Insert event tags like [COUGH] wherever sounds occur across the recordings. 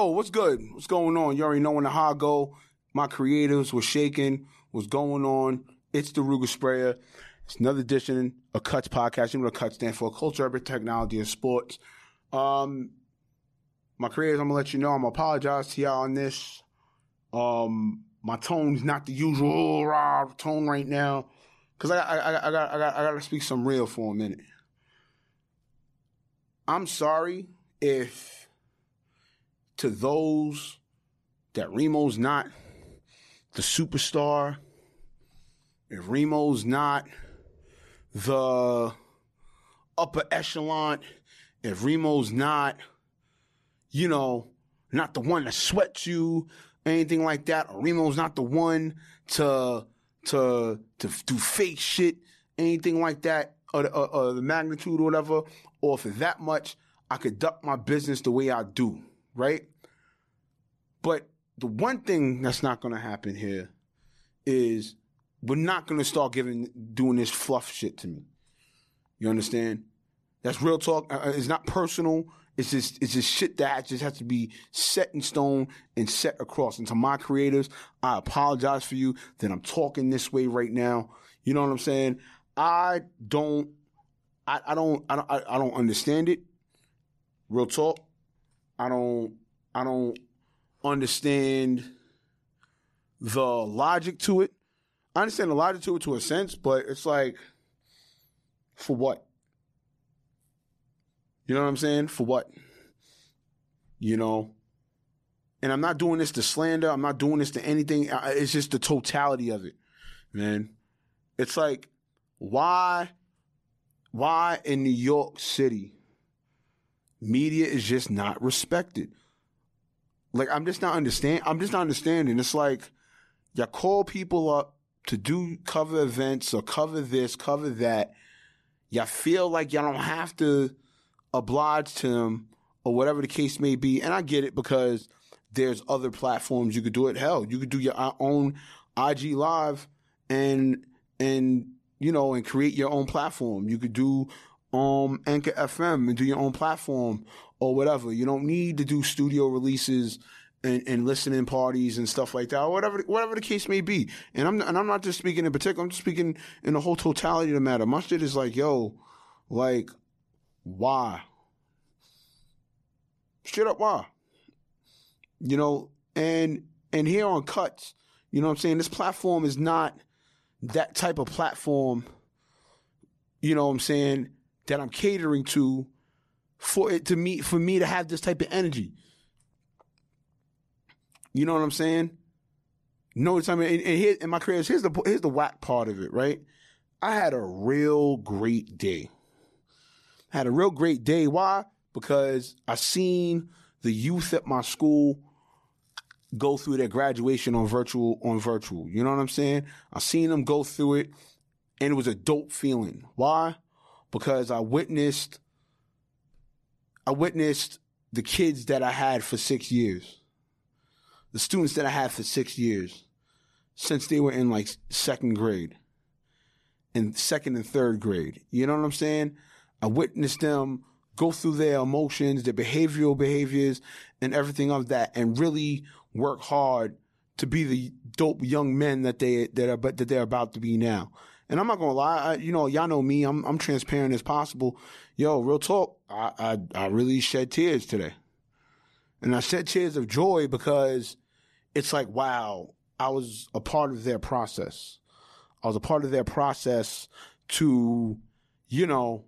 Yo, what's good? What's going on? You already know when the high go. My creatives were shaking. What's going on? It's the Ruger Sprayer. It's another edition of Cuts Podcast. You know what Cuts stand for? Culture, urban technology, and sports. Um, my creators, I'm gonna let you know. I'm gonna apologize to y'all on this. Um, my tone's not the usual rah tone right now, cause I, I, I, I got, I got, I got to speak some real for a minute. I'm sorry if to those that Remo's not the superstar, if Remo's not the upper echelon, if Remo's not, you know, not the one that sweats you, anything like that, or Remo's not the one to to to do fake shit, anything like that, or, or, or the magnitude or whatever, or for that much, I could duck my business the way I do, right? But the one thing that's not going to happen here is we're not going to start giving doing this fluff shit to me. You understand? That's real talk. Uh, uh, it's not personal. It's just it's just shit that just has to be set in stone and set across. And to my creators, I apologize for you that I'm talking this way right now. You know what I'm saying? I don't I, I don't I don't I don't understand it. Real talk. I don't I don't understand the logic to it. I understand the logic to it to a sense, but it's like for what? You know what I'm saying? For what? You know? And I'm not doing this to slander. I'm not doing this to anything. It's just the totality of it, man. It's like, why, why in New York City, media is just not respected? Like, I'm just not understand. I'm just not understanding. It's like, you call people up to do cover events or cover this, cover that. You feel like you don't have to oblige to them or whatever the case may be. And I get it because there's other platforms you could do it. Hell, you could do your uh, own IG live and and you know and create your own platform. You could do um Anchor FM and do your own platform or whatever. You don't need to do studio releases and, and listening parties and stuff like that, or whatever whatever the case may be. And I'm and I'm not just speaking in particular. I'm just speaking in the whole totality of the matter. My shit is like, yo, like why? Straight up, why? You know, and and here on Cuts, you know what I'm saying? This platform is not that type of platform, you know what I'm saying, that I'm catering to for it to me for me to have this type of energy. You know what I'm saying? No, I mean, and, and here in my career, here's the here's the whack part of it, right? I had a real great day I had a real great day. Why? Because I seen the youth at my school go through their graduation on virtual on virtual. You know what I'm saying? I seen them go through it and it was a dope feeling. Why? Because I witnessed I witnessed the kids that I had for 6 years. The students that I had for 6 years since they were in like second grade in second and third grade. You know what I'm saying? I witnessed them go through their emotions, their behavioral behaviors, and everything of that, and really work hard to be the dope young men that they that are but that they're about to be now. And I'm not gonna lie, I, you know, y'all know me. I'm I'm transparent as possible. Yo, real talk. I, I I really shed tears today, and I shed tears of joy because it's like, wow, I was a part of their process. I was a part of their process to, you know,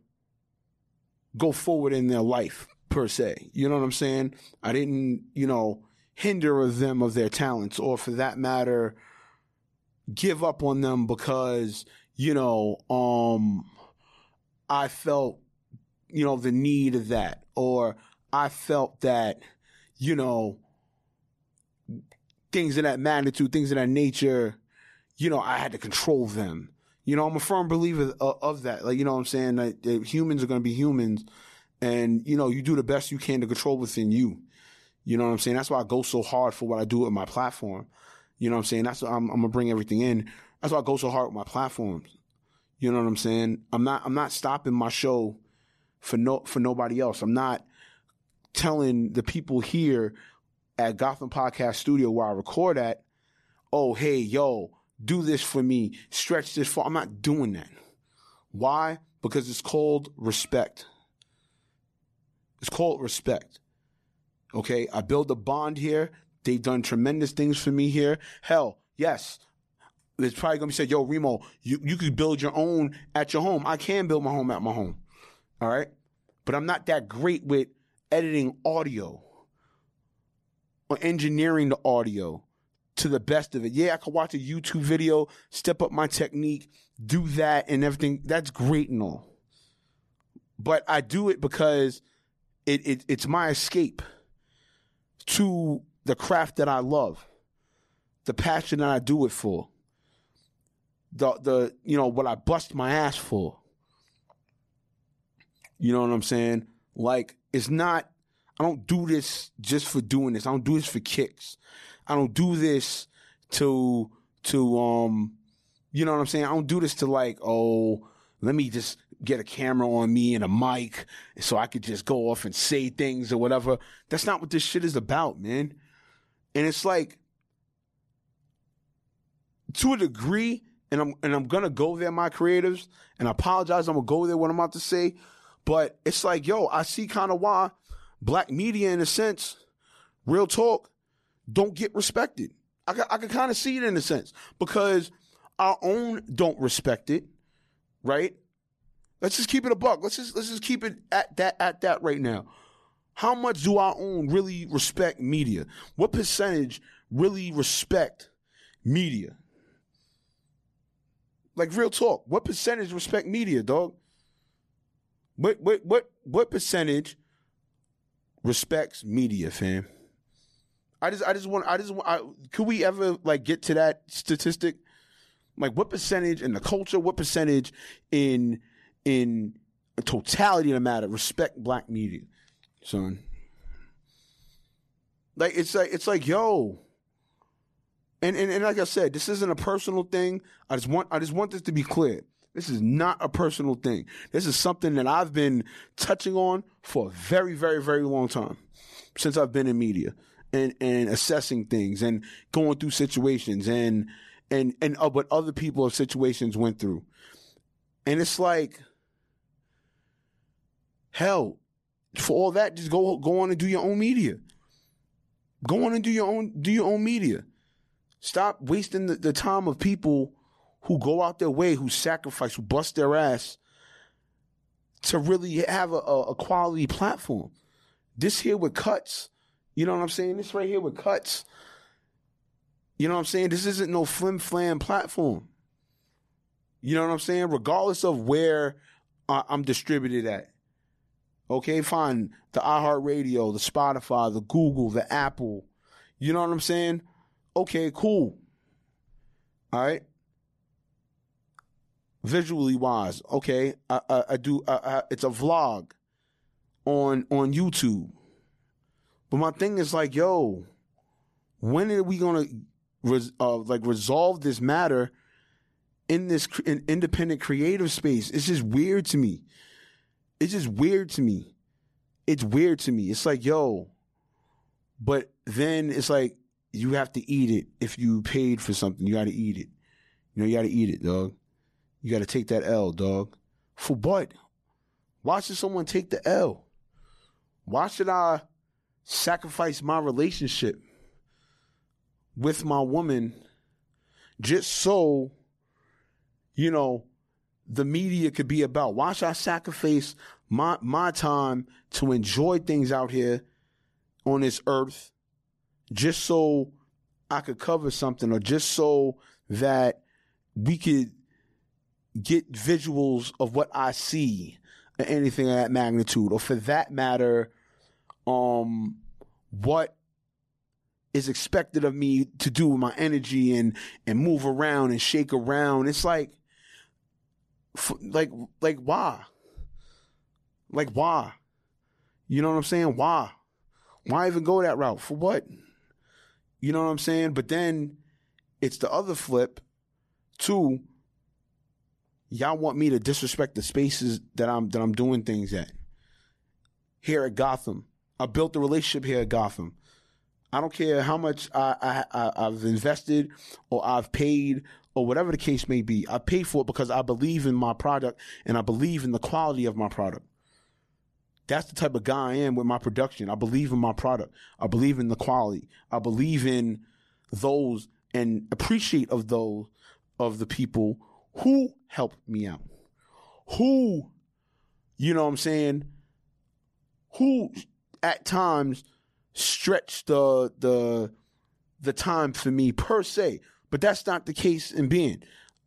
go forward in their life per se. You know what I'm saying? I didn't, you know, hinder them of their talents or for that matter, give up on them because, you know, um, I felt, you know, the need of that or I felt that, you know, things of that magnitude, things of that nature, you know, I had to control them. You know, I'm a firm believer of, of that. Like, you know what I'm saying? That, humans are going to be humans. And, you know, you do the best you can to control within you. You know what I'm saying? That's why I go so hard for what I do with my platform. You know what I'm saying? That's I'm, I'm gonna bring everything in. That's why I go so hard with my platforms. You know what I'm saying? I'm not I'm not stopping my show for no for nobody else. I'm not telling the people here at Gotham Podcast Studio where I record at, oh, hey, yo, do this for me, stretch this for. I'm not doing that. Why? Because it's called respect. It's called respect. Okay. I build a bond here. They've done tremendous things for me here. Hell, yes. It's probably gonna be said, yo, Remo, you, you could build your own at your home. I can build my home at my home. All right. But I'm not that great with editing audio or engineering the audio to the best of it. Yeah, I could watch a YouTube video, step up my technique, do that and everything. That's great and all. But I do it because it, it it's my escape to the craft that I love, the passion that I do it for, the the you know what I bust my ass for. You know what I'm saying? Like it's not. I don't do this just for doing this. I don't do this for kicks. I don't do this to to um you know what I'm saying? I don't do this to like, oh, let me just get a camera on me and a mic so I could just go off and say things or whatever. That's not what this shit is about, man. And it's like to a degree, and I'm and I'm gonna go there, my creatives, and I apologize, I'm gonna go there what I'm about to say. But it's like, yo, I see kind of why black media, in a sense, real talk, don't get respected. I, I can kind of see it in a sense because our own don't respect it, right? Let's just keep it a buck. Let's just let's just keep it at that at that right now. How much do our own really respect media? What percentage really respect media? Like real talk. What percentage respect media, dog? What what what what percentage respects media, fam? I just I just want I just want I, could we ever like get to that statistic? Like what percentage in the culture, what percentage in in totality of the matter respect black media, son? Like it's like it's like yo. And, and and like I said, this isn't a personal thing. I just want I just want this to be clear. This is not a personal thing. This is something that I've been touching on for a very, very, very long time since I've been in media and and assessing things and going through situations and and and uh, what other people of situations went through. And it's like hell, for all that, just go go on and do your own media. Go on and do your own do your own media. Stop wasting the, the time of people who go out their way, who sacrifice, who bust their ass to really have a, a quality platform. This here with cuts you know what I'm saying? This right here with cuts. You know what I'm saying? This isn't no flim flam platform. You know what I'm saying? Regardless of where I'm distributed at. Okay, fine. The iHeartRadio, the Spotify, the Google, the Apple. You know what I'm saying? Okay, cool. All right. Visually wise, okay. I, I, I do. I, it's a vlog on on YouTube. But my thing is like, yo, when are we gonna res- uh, like resolve this matter in this in independent creative space? It's just weird to me. It's just weird to me. It's weird to me. It's like, yo, but then it's like you have to eat it. If you paid for something, you got to eat it. You know, you got to eat it, dog. You got to take that L, dog. For what? Why should someone take the L? Why should I sacrifice my relationship with my woman just so, you know, the media could be about. Why should I sacrifice my my time to enjoy things out here on this earth just so I could cover something or just so that we could get visuals of what I see or anything of that magnitude, or for that matter, um what is expected of me to do with my energy and and move around and shake around. It's like like like why? Like why? You know what I'm saying? Why? Why even go that route? For what? You know what I'm saying? But then it's the other flip too. Y'all want me to disrespect the spaces that I'm that I'm doing things at. Here at Gotham, I built a relationship here at Gotham. I don't care how much I, I, I I've invested or I've paid or whatever the case may be. I pay for it because I believe in my product and I believe in the quality of my product. That's the type of guy I am with my production. I believe in my product. I believe in the quality. I believe in those and appreciate of those of the people who helped me out. Who, you know what I'm saying, who at times stretched the the the time for me per se. But that's not the case in being.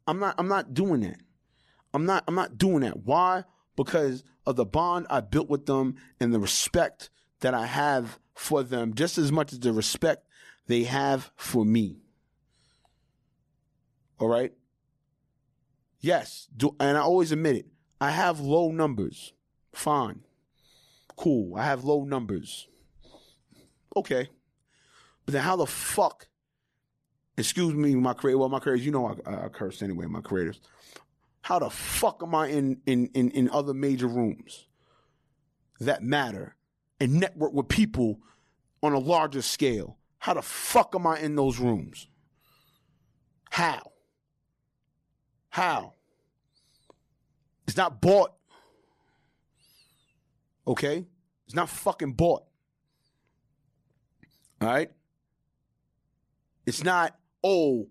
I'm not I'm not doing that. I'm not I'm not doing that. Why? Because of the bond I built with them and the respect that I have for them, just as much as the respect they have for me. All right? Yes, do, and I always admit it. I have low numbers. Fine. Cool. I have low numbers. Okay. But then how the fuck, excuse me, my creator, well, my creators, you know I, I curse anyway, my creators. How the fuck am I in, in, in, in other major rooms that matter and network with people on a larger scale? How the fuck am I in those rooms? How? How? It's not bought. Okay? It's not fucking bought. All right? It's not, oh,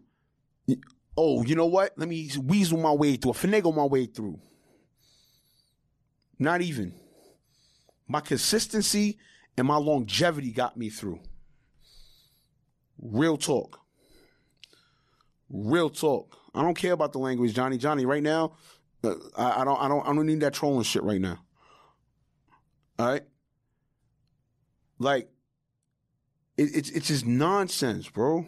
oh, you know what? Let me weasel my way through, finagle my way through. Not even. My consistency and my longevity got me through. Real talk. Real talk. I don't care about the language, Johnny. Johnny, right now, uh, I, I don't, I don't, I don't need that trolling shit right now. All right. Like, it, it's it's just nonsense, bro.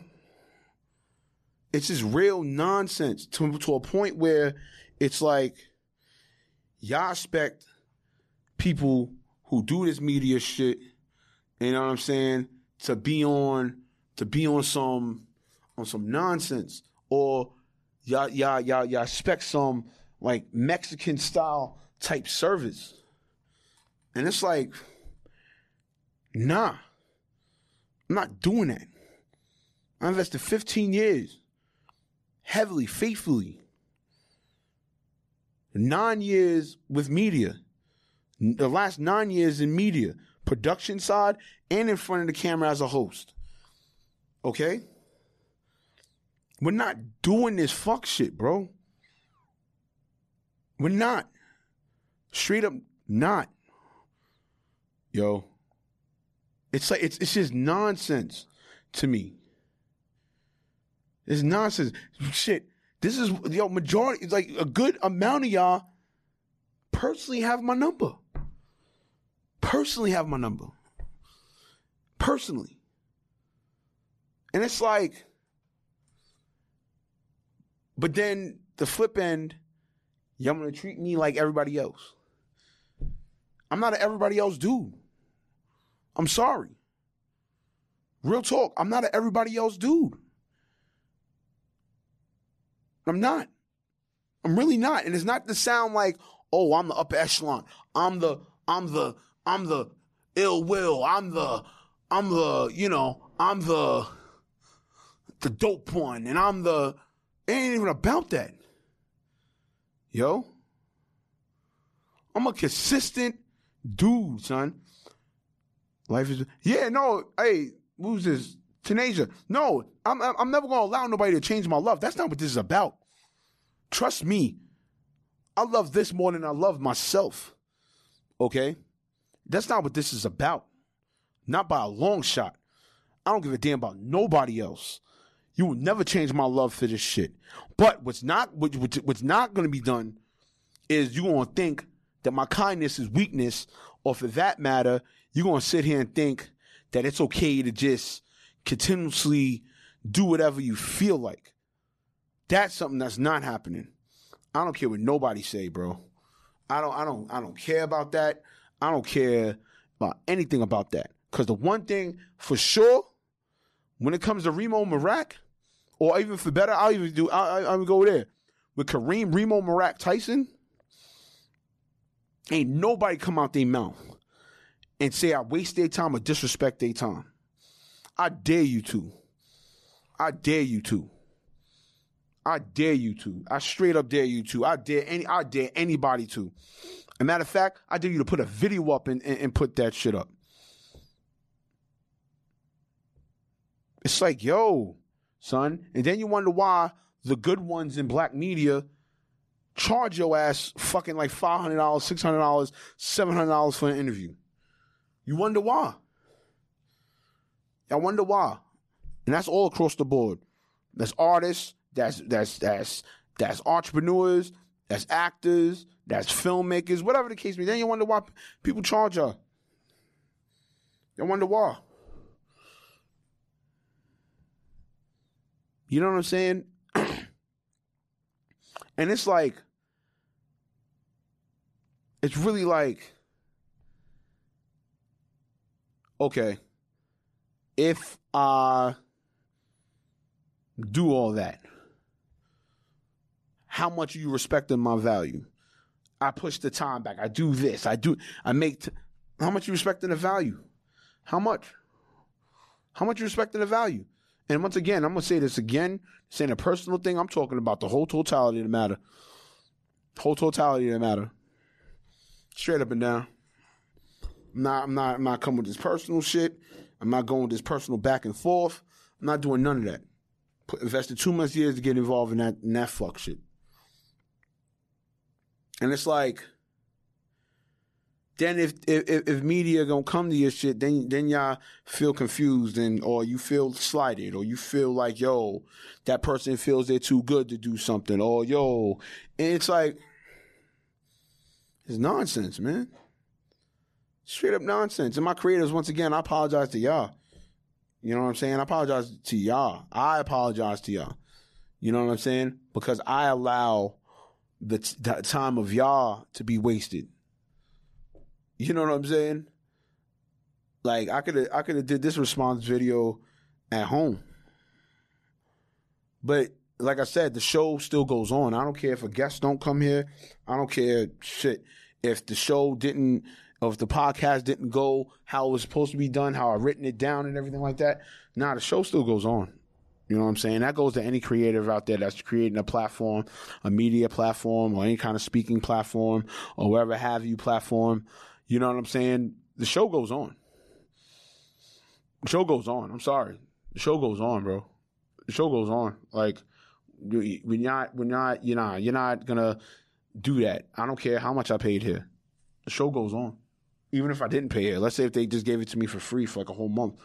It's just real nonsense to to a point where it's like y'all expect people who do this media shit, you know what I'm saying, to be on to be on some on some nonsense or y'all y'all y'all y'all expect some like Mexican style type service. And it's like, nah, I'm not doing that. I invested 15 years, heavily, faithfully. Nine years with media. The last nine years in media, production side and in front of the camera as a host. Okay? We're not doing this fuck shit, bro. We're not. Straight up not. Yo. It's like it's it's just nonsense to me. It's nonsense. Shit. This is yo majority. It's like a good amount of y'all personally have my number. Personally have my number. Personally. And it's like, but then the flip end, y'all gonna treat me like everybody else. I'm not an everybody else dude. I'm sorry. Real talk. I'm not an everybody else dude. I'm not. I'm really not. And it's not to sound like, oh, I'm the upper echelon. I'm the, I'm the, I'm the ill will. I'm the, I'm the, you know, I'm the, the dope one. And I'm the, it ain't even about that. Yo. I'm a consistent dude, son. Life is yeah, no, hey, who's this? Tanasia. No, I'm I'm never gonna allow nobody to change my love. That's not what this is about. Trust me. I love this more than I love myself. Okay? That's not what this is about. Not by a long shot. I don't give a damn about nobody else. You will never change my love for this shit. But what's not what, what's not going to be done is you going to think that my kindness is weakness, or for that matter, you're going to sit here and think that it's okay to just continuously do whatever you feel like. That's something that's not happening. I don't care what nobody say, bro. I don't I don't I don't care about that. I don't care about anything about that. Cause the one thing for sure, when it comes to Remo Marak, or even for better, I'll even do I I'll go there. With Kareem Remo Marak Tyson, ain't nobody come out their mouth and say I waste their time or disrespect their time. I dare you to. I dare you to. I dare you to. I straight up dare you to. I dare any. I dare anybody to. A matter of fact, I dare you to put a video up and, and, and put that shit up. It's like, yo, son, and then you wonder why the good ones in black media charge your ass fucking like five hundred dollars, six hundred dollars, seven hundred dollars for an interview. You wonder why. I wonder why. And that's all across the board. That's artists, that's that's that's that's entrepreneurs, that's actors, that's filmmakers, whatever the case may be. Then you wonder why people charge her. You wonder why. You know what I'm saying? [CLEARS THROAT] and it's like, it's really like, okay, if I do all that, how much are you respecting my value? I push the time back. I do this. I do. I make. T- how much you respecting the value? How much? How much you respecting the value? And once again, I'm gonna say this again. Saying a personal thing. I'm talking about the whole totality of the matter. Whole totality of the matter. Straight up and down. I'm not. I'm not. I'm not coming with this personal shit. I'm not going this personal back and forth. I'm not doing none of that. Put, invested too much years to get involved in that in that fuck shit. And it's like, then if if if media gonna come to your shit, then then y'all feel confused and or you feel slighted or you feel like yo, that person feels they're too good to do something or yo, and it's like, it's nonsense, man. Straight up nonsense. And my creators, once again, I apologize to y'all. You know what I'm saying? I apologize to y'all. I apologize to y'all. You know what I'm saying? Because I allow the, t- the time of y'all to be wasted. You know what I'm saying? Like I could I could have did this response video at home. But like I said, the show still goes on. I don't care if a guest don't come here. I don't care shit if the show didn't if the podcast didn't go how it was supposed to be done, how I written it down and everything like that. Nah, the show still goes on. You know what I'm saying? That goes to any creative out there that's creating a platform, a media platform, or any kind of speaking platform, or wherever have you platform. You know what I'm saying? The show goes on. The show goes on. I'm sorry. The show goes on, bro. The show goes on. Like you're not, you're not, you're not, you're not gonna do that. I don't care how much I paid here. The show goes on. Even if I didn't pay it, let's say if they just gave it to me for free for like a whole month,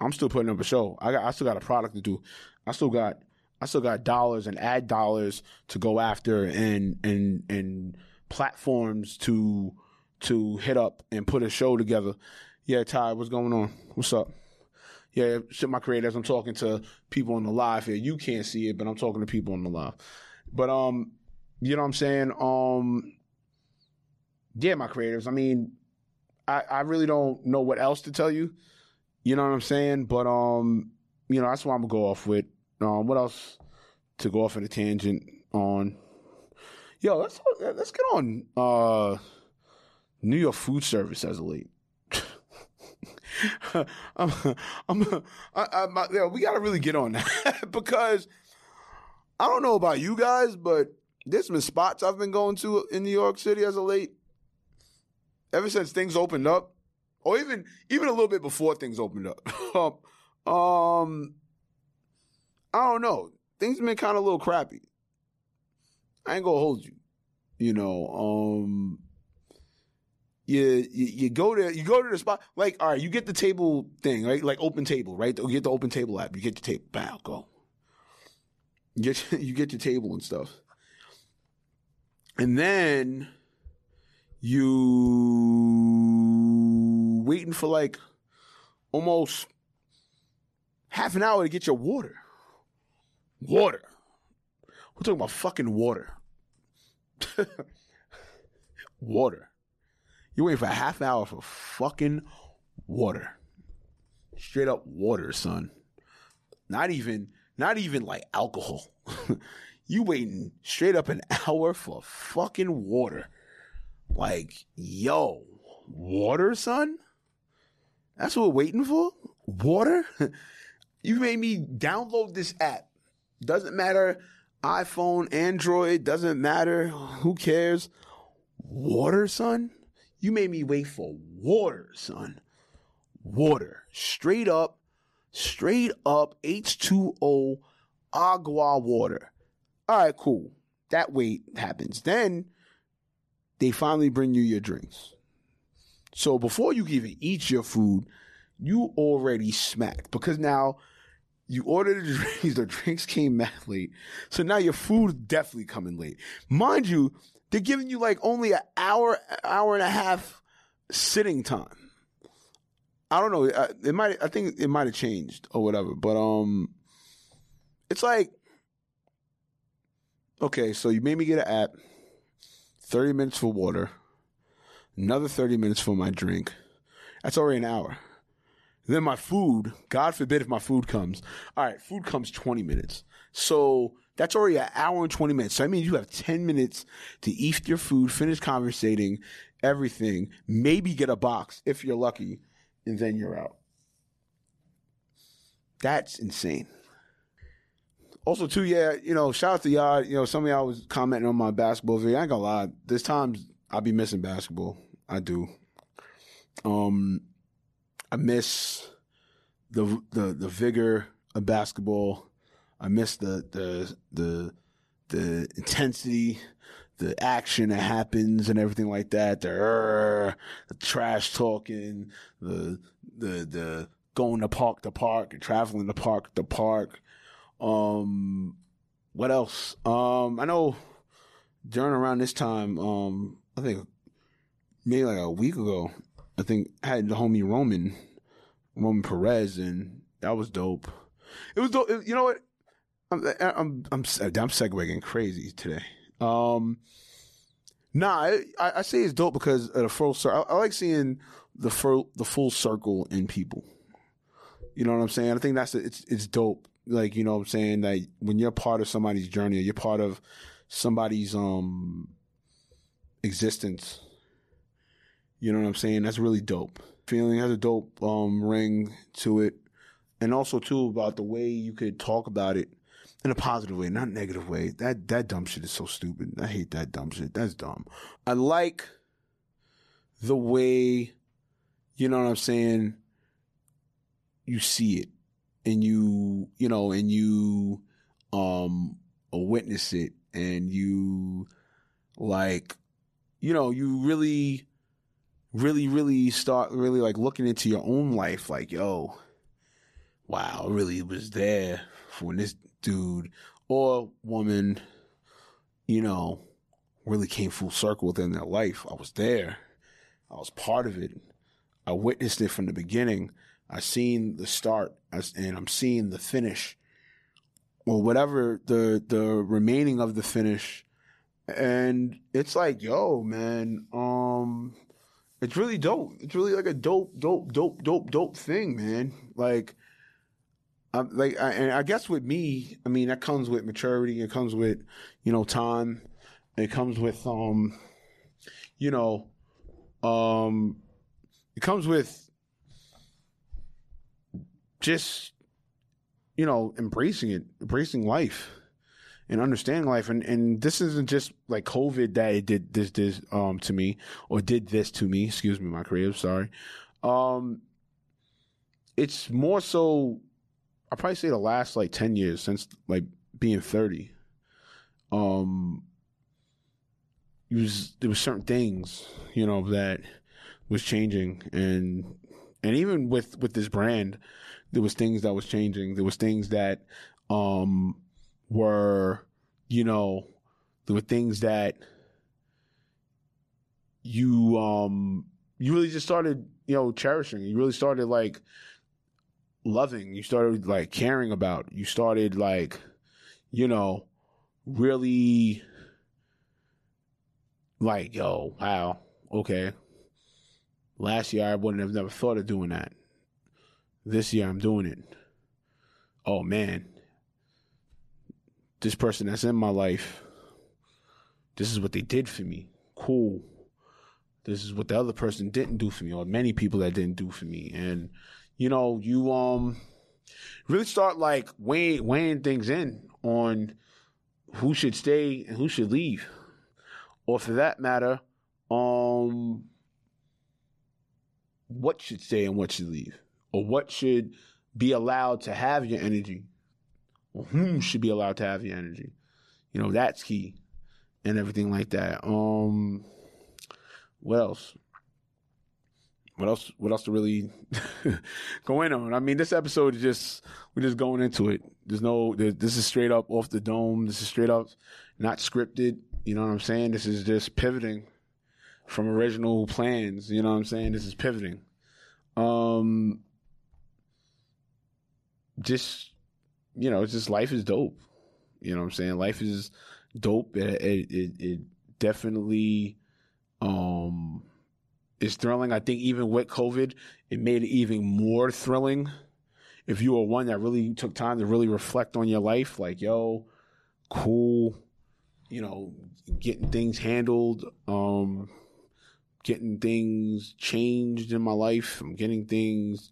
I'm still putting up a show. I got, I still got a product to do. I still got, I still got dollars and ad dollars to go after and and and platforms to to hit up and put a show together. Yeah, Ty, what's going on? What's up? Yeah, shit, my creators. I'm talking to people on the live here. You can't see it, but I'm talking to people on the live. But um, you know what I'm saying? Um, yeah, my creators. I mean, I I really don't know what else to tell you. You know what I'm saying? But um, you know, that's what I'm gonna go off with. Um, what else to go off in a tangent on? Yo, let's let's get on uh New York food service as a late. [LAUGHS] I'm, I'm, I, I, my, yo, we gotta really get on that [LAUGHS] because I don't know about you guys, but there's some spots I've been going to in New York City as of late. Ever since things opened up, or even even a little bit before things opened up. [LAUGHS] um, I don't know. Things have been kind of a little crappy. I ain't gonna hold you. You know, um, you, you you go to you go to the spot like all right, you get the table thing right, like open table right. You get the open table app. You get your table. Bow, go. You get [LAUGHS] you get your table and stuff, and then you waiting for like almost half an hour to get your water. Water. We're talking about fucking water. [LAUGHS] water. You're waiting for a half hour for fucking water. Straight up water, son. Not even, not even like alcohol. [LAUGHS] you waiting straight up an [LAUGHS] hour for fucking water. Like, yo, water, son? That's what we're waiting for? Water? [LAUGHS] you made me download this app. Doesn't matter iPhone, Android, doesn't matter. Who cares? Water, son? You made me wait for water, son. Water. Straight up, straight up H2O agua water. All right, cool. That wait happens. Then they finally bring you your drinks. So before you even eat your food, you already smacked because now you ordered the [LAUGHS] drinks, the drinks came mad late. So now your food definitely coming late. Mind you, they're giving you like only an hour, hour and a half sitting time. I don't know. It might. I think it might have changed or whatever. But um, it's like okay. So you made me get an app. Thirty minutes for water. Another thirty minutes for my drink. That's already an hour. Then my food, God forbid if my food comes. All right, food comes 20 minutes. So that's already an hour and 20 minutes. So I mean, you have 10 minutes to eat your food, finish conversating, everything, maybe get a box if you're lucky, and then you're out. That's insane. Also, too, yeah, you know, shout out to y'all. You know, some of y'all was commenting on my basketball video. I ain't gonna lie. There's times I'll be missing basketball. I do. Um, I miss the the the vigor of basketball. I miss the the the the intensity, the action that happens, and everything like that. The, uh, the trash talking, the the the going to park to park, traveling to park to park. Um, what else? Um, I know during around this time, um, I think maybe like a week ago, I think I had the homie Roman, Roman Perez, and that was dope. It was dope. You know what? I'm I'm I'm I'm, segueing crazy today. Um, nah, I, I say it's dope because of the full circle. I, I like seeing the full the full circle in people. You know what I'm saying? I think that's it's it's dope. Like you know what I'm saying that when you're part of somebody's journey, you're part of somebody's um existence you know what I'm saying? That's really dope. Feeling has a dope um, ring to it. And also too about the way you could talk about it in a positive way, not negative way. That that dumb shit is so stupid. I hate that dumb shit. That's dumb. I like the way, you know what I'm saying, you see it and you, you know, and you um witness it and you like, you know, you really really, really start really like looking into your own life, like, yo, wow, I really was there for when this dude or woman, you know, really came full circle within their life. I was there. I was part of it. I witnessed it from the beginning. I seen the start and I'm seeing the finish or whatever the the remaining of the finish. And it's like, yo, man, um, it's really dope. It's really like a dope, dope, dope, dope, dope thing, man. Like, I'm like, I, and I guess with me, I mean, that comes with maturity. It comes with, you know, time. It comes with, um, you know, um, it comes with just, you know, embracing it, embracing life and understanding life. And, and this isn't just like COVID that it did this, this, um, to me or did this to me. Excuse me, my creative. Sorry. Um, it's more so, I probably say the last like 10 years since like being 30. Um, it was, there was certain things, you know, that was changing and, and even with, with this brand, there was things that was changing. There was things that, um, were, you know, there were things that you um you really just started, you know, cherishing. You really started like loving. You started like caring about. You started like, you know, really like, yo, wow, okay. Last year I wouldn't have never thought of doing that. This year I'm doing it. Oh man, this person that's in my life, this is what they did for me. Cool. This is what the other person didn't do for me, or many people that didn't do for me. And, you know, you um really start like weighing weighing things in on who should stay and who should leave, or for that matter, um, what should stay and what should leave, or what should be allowed to have your energy, or whom should be allowed to have your energy. You know, that's key, and everything like that. Um, what else? what else what else to really [LAUGHS] go in on? I mean, this episode is just we're just going into it. There's no this is straight up off the dome. This is straight up not scripted. You know what I'm saying? This is just pivoting from original plans. You know what I'm saying? This is pivoting. Um, just you know, it's just life is dope. You know what I'm saying? Life is dope. It it, it, it definitely um is thrilling. I think even with COVID, it made it even more thrilling. If you were one that really took time to really reflect on your life, like, yo, cool, you know, getting things handled, um, getting things changed in my life. I'm getting things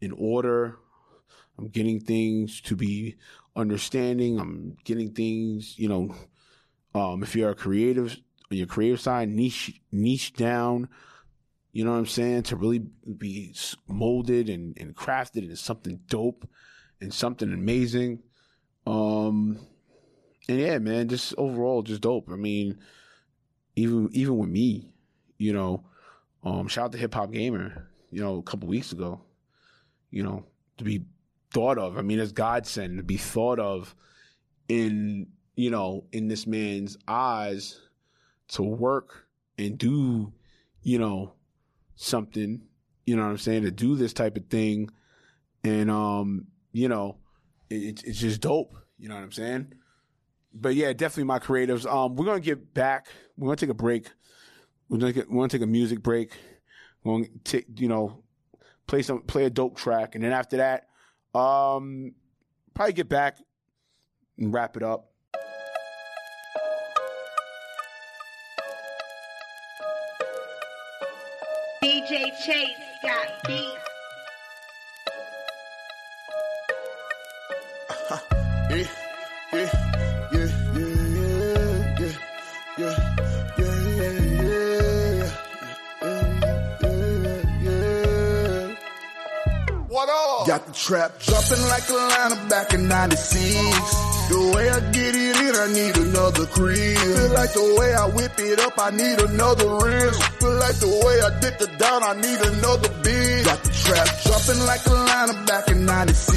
in order. I'm getting things to be understanding. I'm getting things, you know, um, if you're a creative your creative side, niche niche down you know what I'm saying? To really be molded and, and crafted into something dope and something amazing. Um, and yeah, man, just overall, just dope. I mean, even even with me, you know, um, shout out to Hip Hop Gamer, you know, a couple weeks ago, you know, to be thought of. I mean, as godsend to be thought of in you know in this man's eyes to work and do, you know, something, you know what I'm saying, to do this type of thing. And, um, you know, it, it's just dope. You know what I'm saying? But yeah, definitely my creatives. Um, we're to get back. We're to take a break. We're to get, we're to take a music break. We're to take, you know, play some, play a dope track. And then after that, um, probably get back and wrap it up. DJ Chase got beef. Got the trap jumping like Atlanta back in 96. The way I get it in, I need another crib. Feel like the way I whip it up, I need another wrist. Feel like the way I dip it down, I need another bitch. Got the trap jumping like Atlanta back in 96.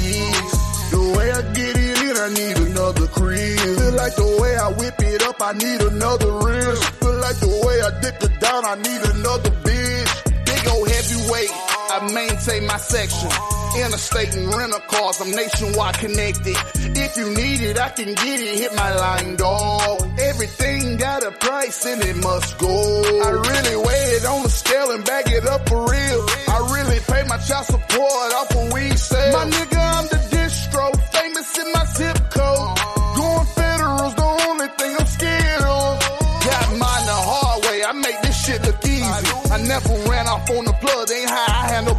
The way I get it in, I need another crib. Feel like the way I whip it up, I need another wrist. Feel like the way I dip it down, I need another bitch. Big old heavyweight, I maintain my section. Interstate and rental cars, I'm nationwide connected. If you need it, I can get it. Hit my line, dog. Everything got a price and it must go. I really weigh it on the scale and bag it up for real. I really pay my child support off of weed sales. My nigga, I'm the distro, famous in my zip code. Going federal's the only thing I'm scared of. Got mine the hard way, I make this shit look easy. I never ran off on the plug, ain't how I handle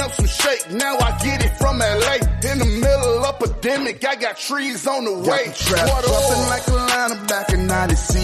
up some shake, now I get it from LA. In the middle of epidemic, I got trees on the way. Got the trap jumping like Atlanta back in 96.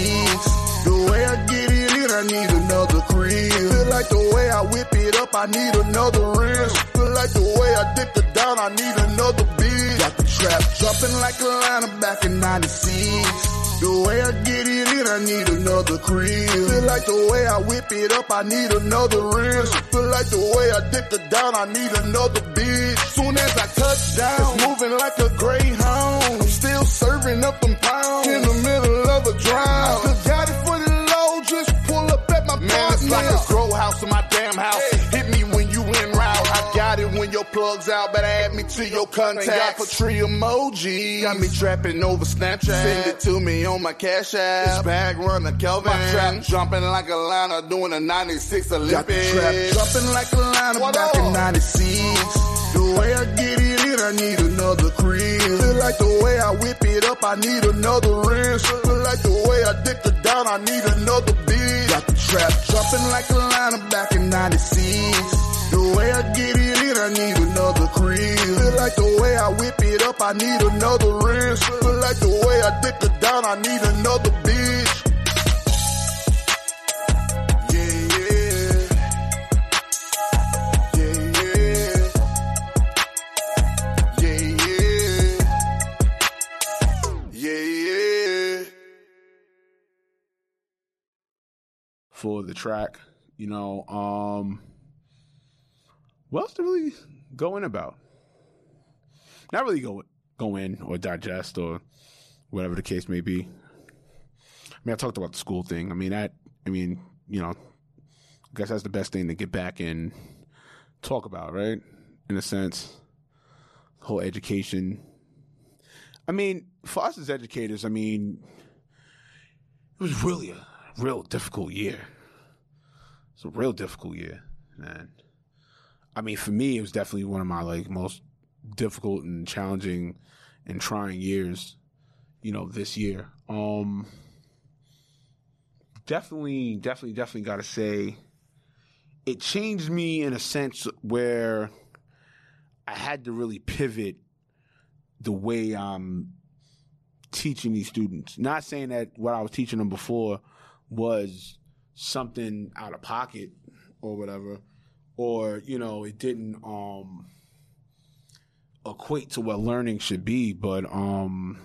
The way I get it in, I need another crib. Feel like the way I whip it up, I need another wrist. Feel like the way I dip it down, I need another bitch. Got the trap jumping like Atlanta back in 96. The way I get it in, I need another crib. Feel like the way I whip it up, I need another wrist. Feel like the way I dip it down, I need another bitch. Soon as I touch down, it's moving like a greyhound. I'm still serving up them pounds in the middle of a drive. I got it for the low, just pull up at my Man, it's like a grow house in my damn house. Hit got it when your plug's out, better add me to your contacts. Got for tree emoji, got me trapping over Snapchat. Send it to me on my cash app. This bag runner Kelvin. My trap jumping like Atlanta, doing a 96 Olympics. Got the trap jumping like Atlanta what back up? in 96. The way I get it in, I need another crib. Feel like the way I whip it up, I need another wrist. Feel like the way I dip it down, I need another bitch. Got the trap jumping like Atlanta back in 96. The the way I get it I need another. Feel like the way I whip it up, I need another. Feel like the way I dick it down, I need another bitch. For the track. You know, um, what else to really go in about? Not really go go in or digest or whatever the case may be. I mean, I talked about the school thing. I mean, that. I mean, you know, I guess that's the best thing to get back and talk about, right? In a sense, whole education. I mean, for us as educators, I mean, it was really a real difficult year. It's a real difficult year, man. I mean, for me, it was definitely one of my like most difficult and challenging and trying years. You know, this year. Um, definitely, definitely, definitely got to say, it changed me in a sense where I had to really pivot the way I'm teaching these students. Not saying that what I was teaching them before was something out of pocket or whatever, or you know, it didn't um equate to what learning should be, but um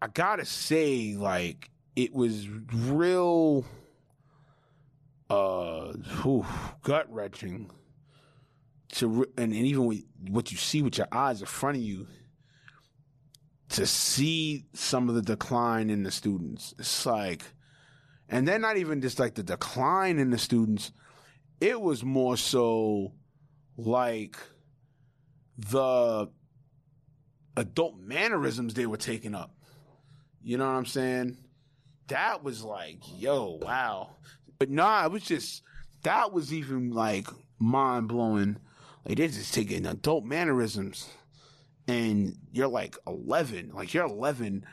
I gotta say, like, it was real uh gut wrenching to re- and, and even with what you see with your eyes in front of you to see some of the decline in the students. It's like, and then not even just like the decline in the students, it was more so like the adult mannerisms they were taking up. You know what I'm saying? That was like, yo, wow. But nah, it was just, that was even like mind blowing. Like they're just taking adult mannerisms and you're like 11, like you're 11,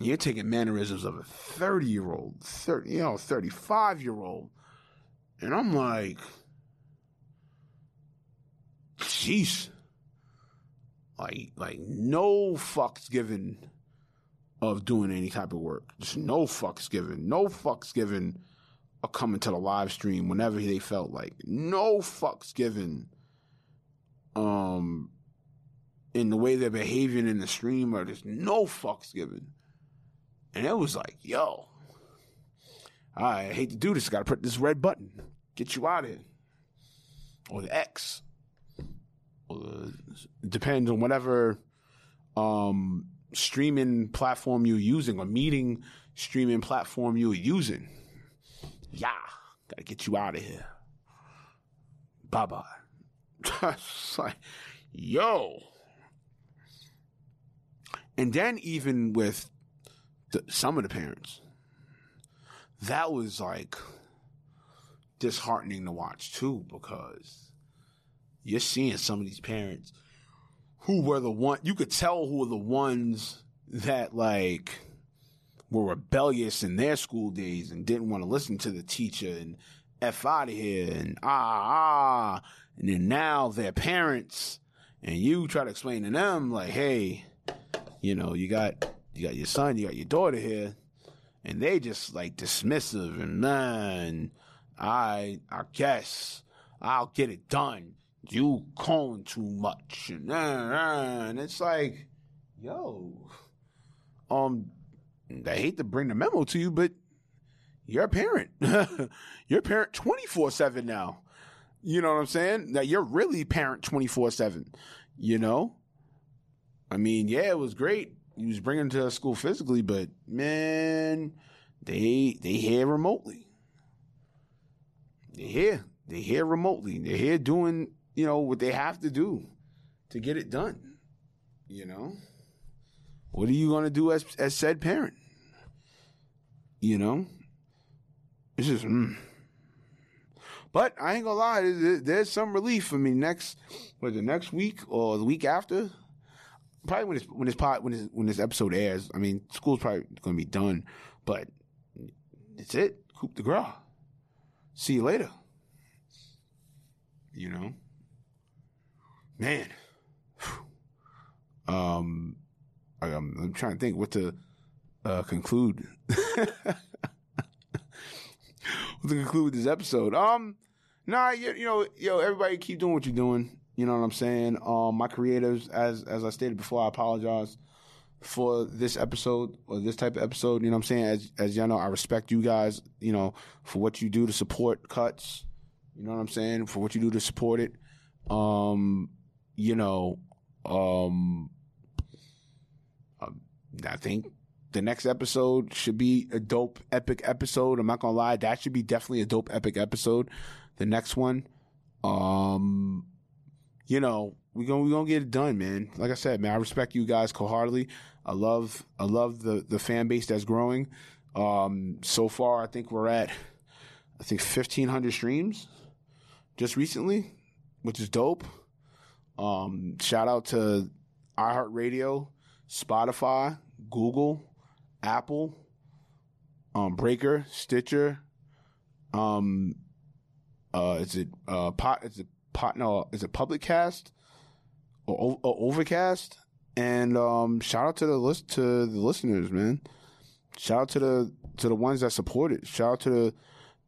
you're taking mannerisms of a 30 year old, 30, you know, 35 year old. And I'm like, jeez. Like, like no fucks given of doing any type of work. Just no fucks given. No fucks given of coming to the live stream whenever they felt like. No fucks given um in the way they're behaving in the stream or just no fucks given. And it was like, yo, I hate to do this. Got to put this red button. Get you out of here. Or the X. Or depends on whatever um, streaming platform you're using or meeting streaming platform you're using. Yeah, got to get you out of here. Bye bye. [LAUGHS] like, yo. And then even with the, some of the parents, that was like disheartening to watch too, because you're seeing some of these parents who were the one you could tell who were the ones that like were rebellious in their school days and didn't want to listen to the teacher and f out of here and ah ah. And then now they're parents and you try to explain to them like hey you know you got you got your son you got your daughter here and they just like dismissive and man i i guess i'll get it done. You calling too much. And, uh, and it's like yo um i hate to bring the memo to you but you're a parent. [LAUGHS] You're a parent 24-7 now. You know what i'm saying? Now you're really parent 24-7 you know? I mean yeah it was great. He was bringing to school physically but man they they here remotely they're here. They're here remotely. They're here doing you know what they have to do to get it done you know? What are you going to do as as said parent? You know? It's just mm. but i ain't gonna lie there's, some relief. For me next what the next week or the week after? Probably when this when this pot when this when this episode airs i mean school's probably gonna be done but that's it. Coup de grace see you later You know, man. Um, I, I'm, I'm trying to think what to uh, conclude. [LAUGHS] what to conclude with this episode? Um, nah, you, you know, yo, everybody keep doing what you're doing. You know what I'm saying? Um, my creatives, as as I stated before, I apologize for this episode or this type of episode. You know what I'm saying? As as y'all know, I respect you guys. You know for what you do to support cuts. You know what I'm saying? For what you do to support it. Um, you know, um, um, I think the next episode should be a dope, epic episode. I'm not gonna lie, that should be definitely a dope, epic episode. The next one, um, you know, we gonna we gonna get it done, man. Like I said, man, I respect you guys wholeheartedly. I love I love the the fan base that's growing. Um, so far, I think we're at I think 1,500 streams just recently, which is dope. Um, shout out to iHeartRadio, Spotify, Google, Apple, um, Breaker, Stitcher. Um, uh, is it uh, pot? Is it pot? No, is it Public Cast or, or Overcast? And um, shout out to the list to the listeners, man. Shout out to the to the ones that support it. Shout out to the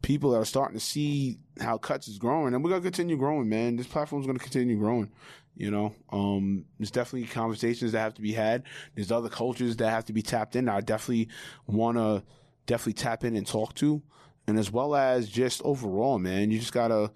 people that are starting to see how cuts is growing. And we're gonna continue growing man. This platform's gonna continue growing you know? Um there's definitely conversations that have to be had. There's other cultures that have to be tapped in. I definitely want to definitely tap in and talk to. And as well as just overall man you just gotta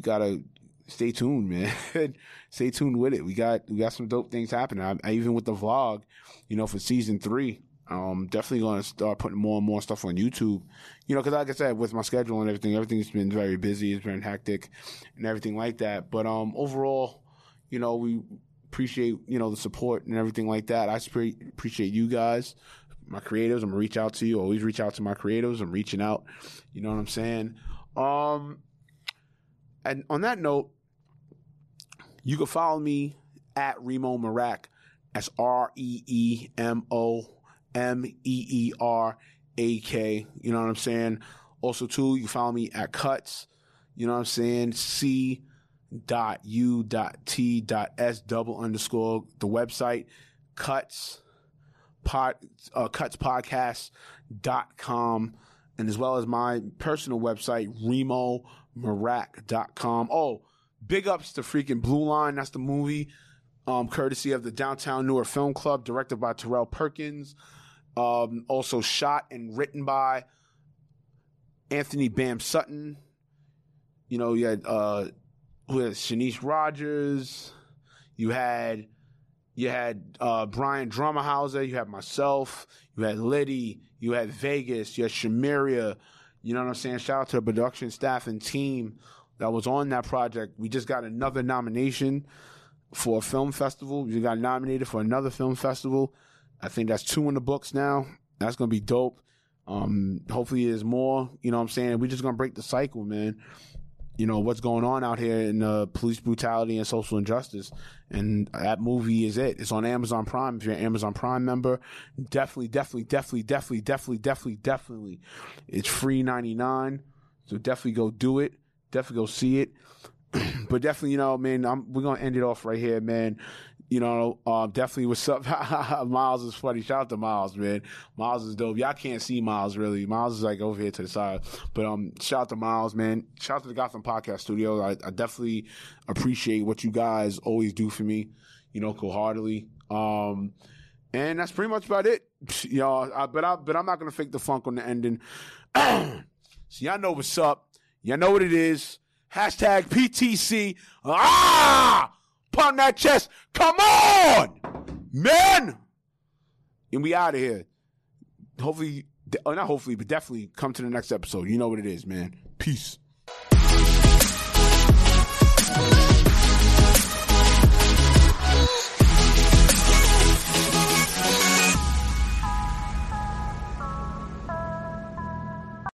gotta stay tuned man [LAUGHS] stay tuned with it we got we got some dope things happening I, I even with the vlog you know for season three um, definitely going to start putting more and more stuff on YouTube. You know, because like I said, with my schedule and everything, everything's been very busy. It's been hectic and everything like that. But um, overall, you know, we appreciate you know the support and everything like that. I appreciate you guys, my creatives. I'm gonna reach out to you. Always reach out to my creatives. I'm reaching out. You know what I'm saying? Um, and on that note, you can follow me at Reemo Meerak. That's R E E M O M E E R A K. You know what I'm saying? Also, too, you follow me at Cuts. You know what I'm saying? C dot U dot T dot S double underscore the website Cuts pod uh, Cuts Podcast dot com and as well as my personal website Reemo dot com. Oh, big ups to freaking Blue Line. That's the movie. Um, courtesy of the Downtown Newark Film Club, directed by Terrell Perkins. Um, also shot and written by Anthony Bam Sutton. You know, you had uh, who had Shanice Rogers. You had you had uh, Brian Drummerhauser. You had myself. You had Liddy. You had Vegas. You had Shamiria. You know what I'm saying? Shout out to the production staff and team that was on that project. We just got another nomination for a film festival. We got nominated for another film festival. I think that's two in the books now. That's gonna be dope. Um, hopefully there's more. You know what I'm saying? We're just gonna break the cycle, man. You know what's going on out here in uh, police brutality and social injustice, and that movie is it. It's on Amazon Prime. If you're an Amazon Prime member, definitely, definitely, definitely, definitely, definitely, definitely, definitely, it's free ninety nine. So definitely go do it. Definitely go see it. [CLEARS THROAT] but definitely, you know, man, I'm, we're gonna end it off right here, man you know, um, definitely what's up. [LAUGHS] Miles is funny. Shout out to Miles, man. Miles is dope. Y'all can't see Miles really. Miles is like over here to the side. But um, shout out to Miles, man. Shout out to the Gotham Podcast Studio. I, I definitely appreciate what you guys always do for me, you know, wholeheartedly. Um, and that's pretty much about it. [LAUGHS] y'all. I, but I but I'm not gonna fake the funk on the ending. [CLEARS THROAT] so y'all know what's up. Y'all know what it is. Hashtag PTC. Ah! Pound that chest. Come on, man. And we out of here. Hopefully, oh, not hopefully, but definitely come to the next episode. You know what it is, man. Peace.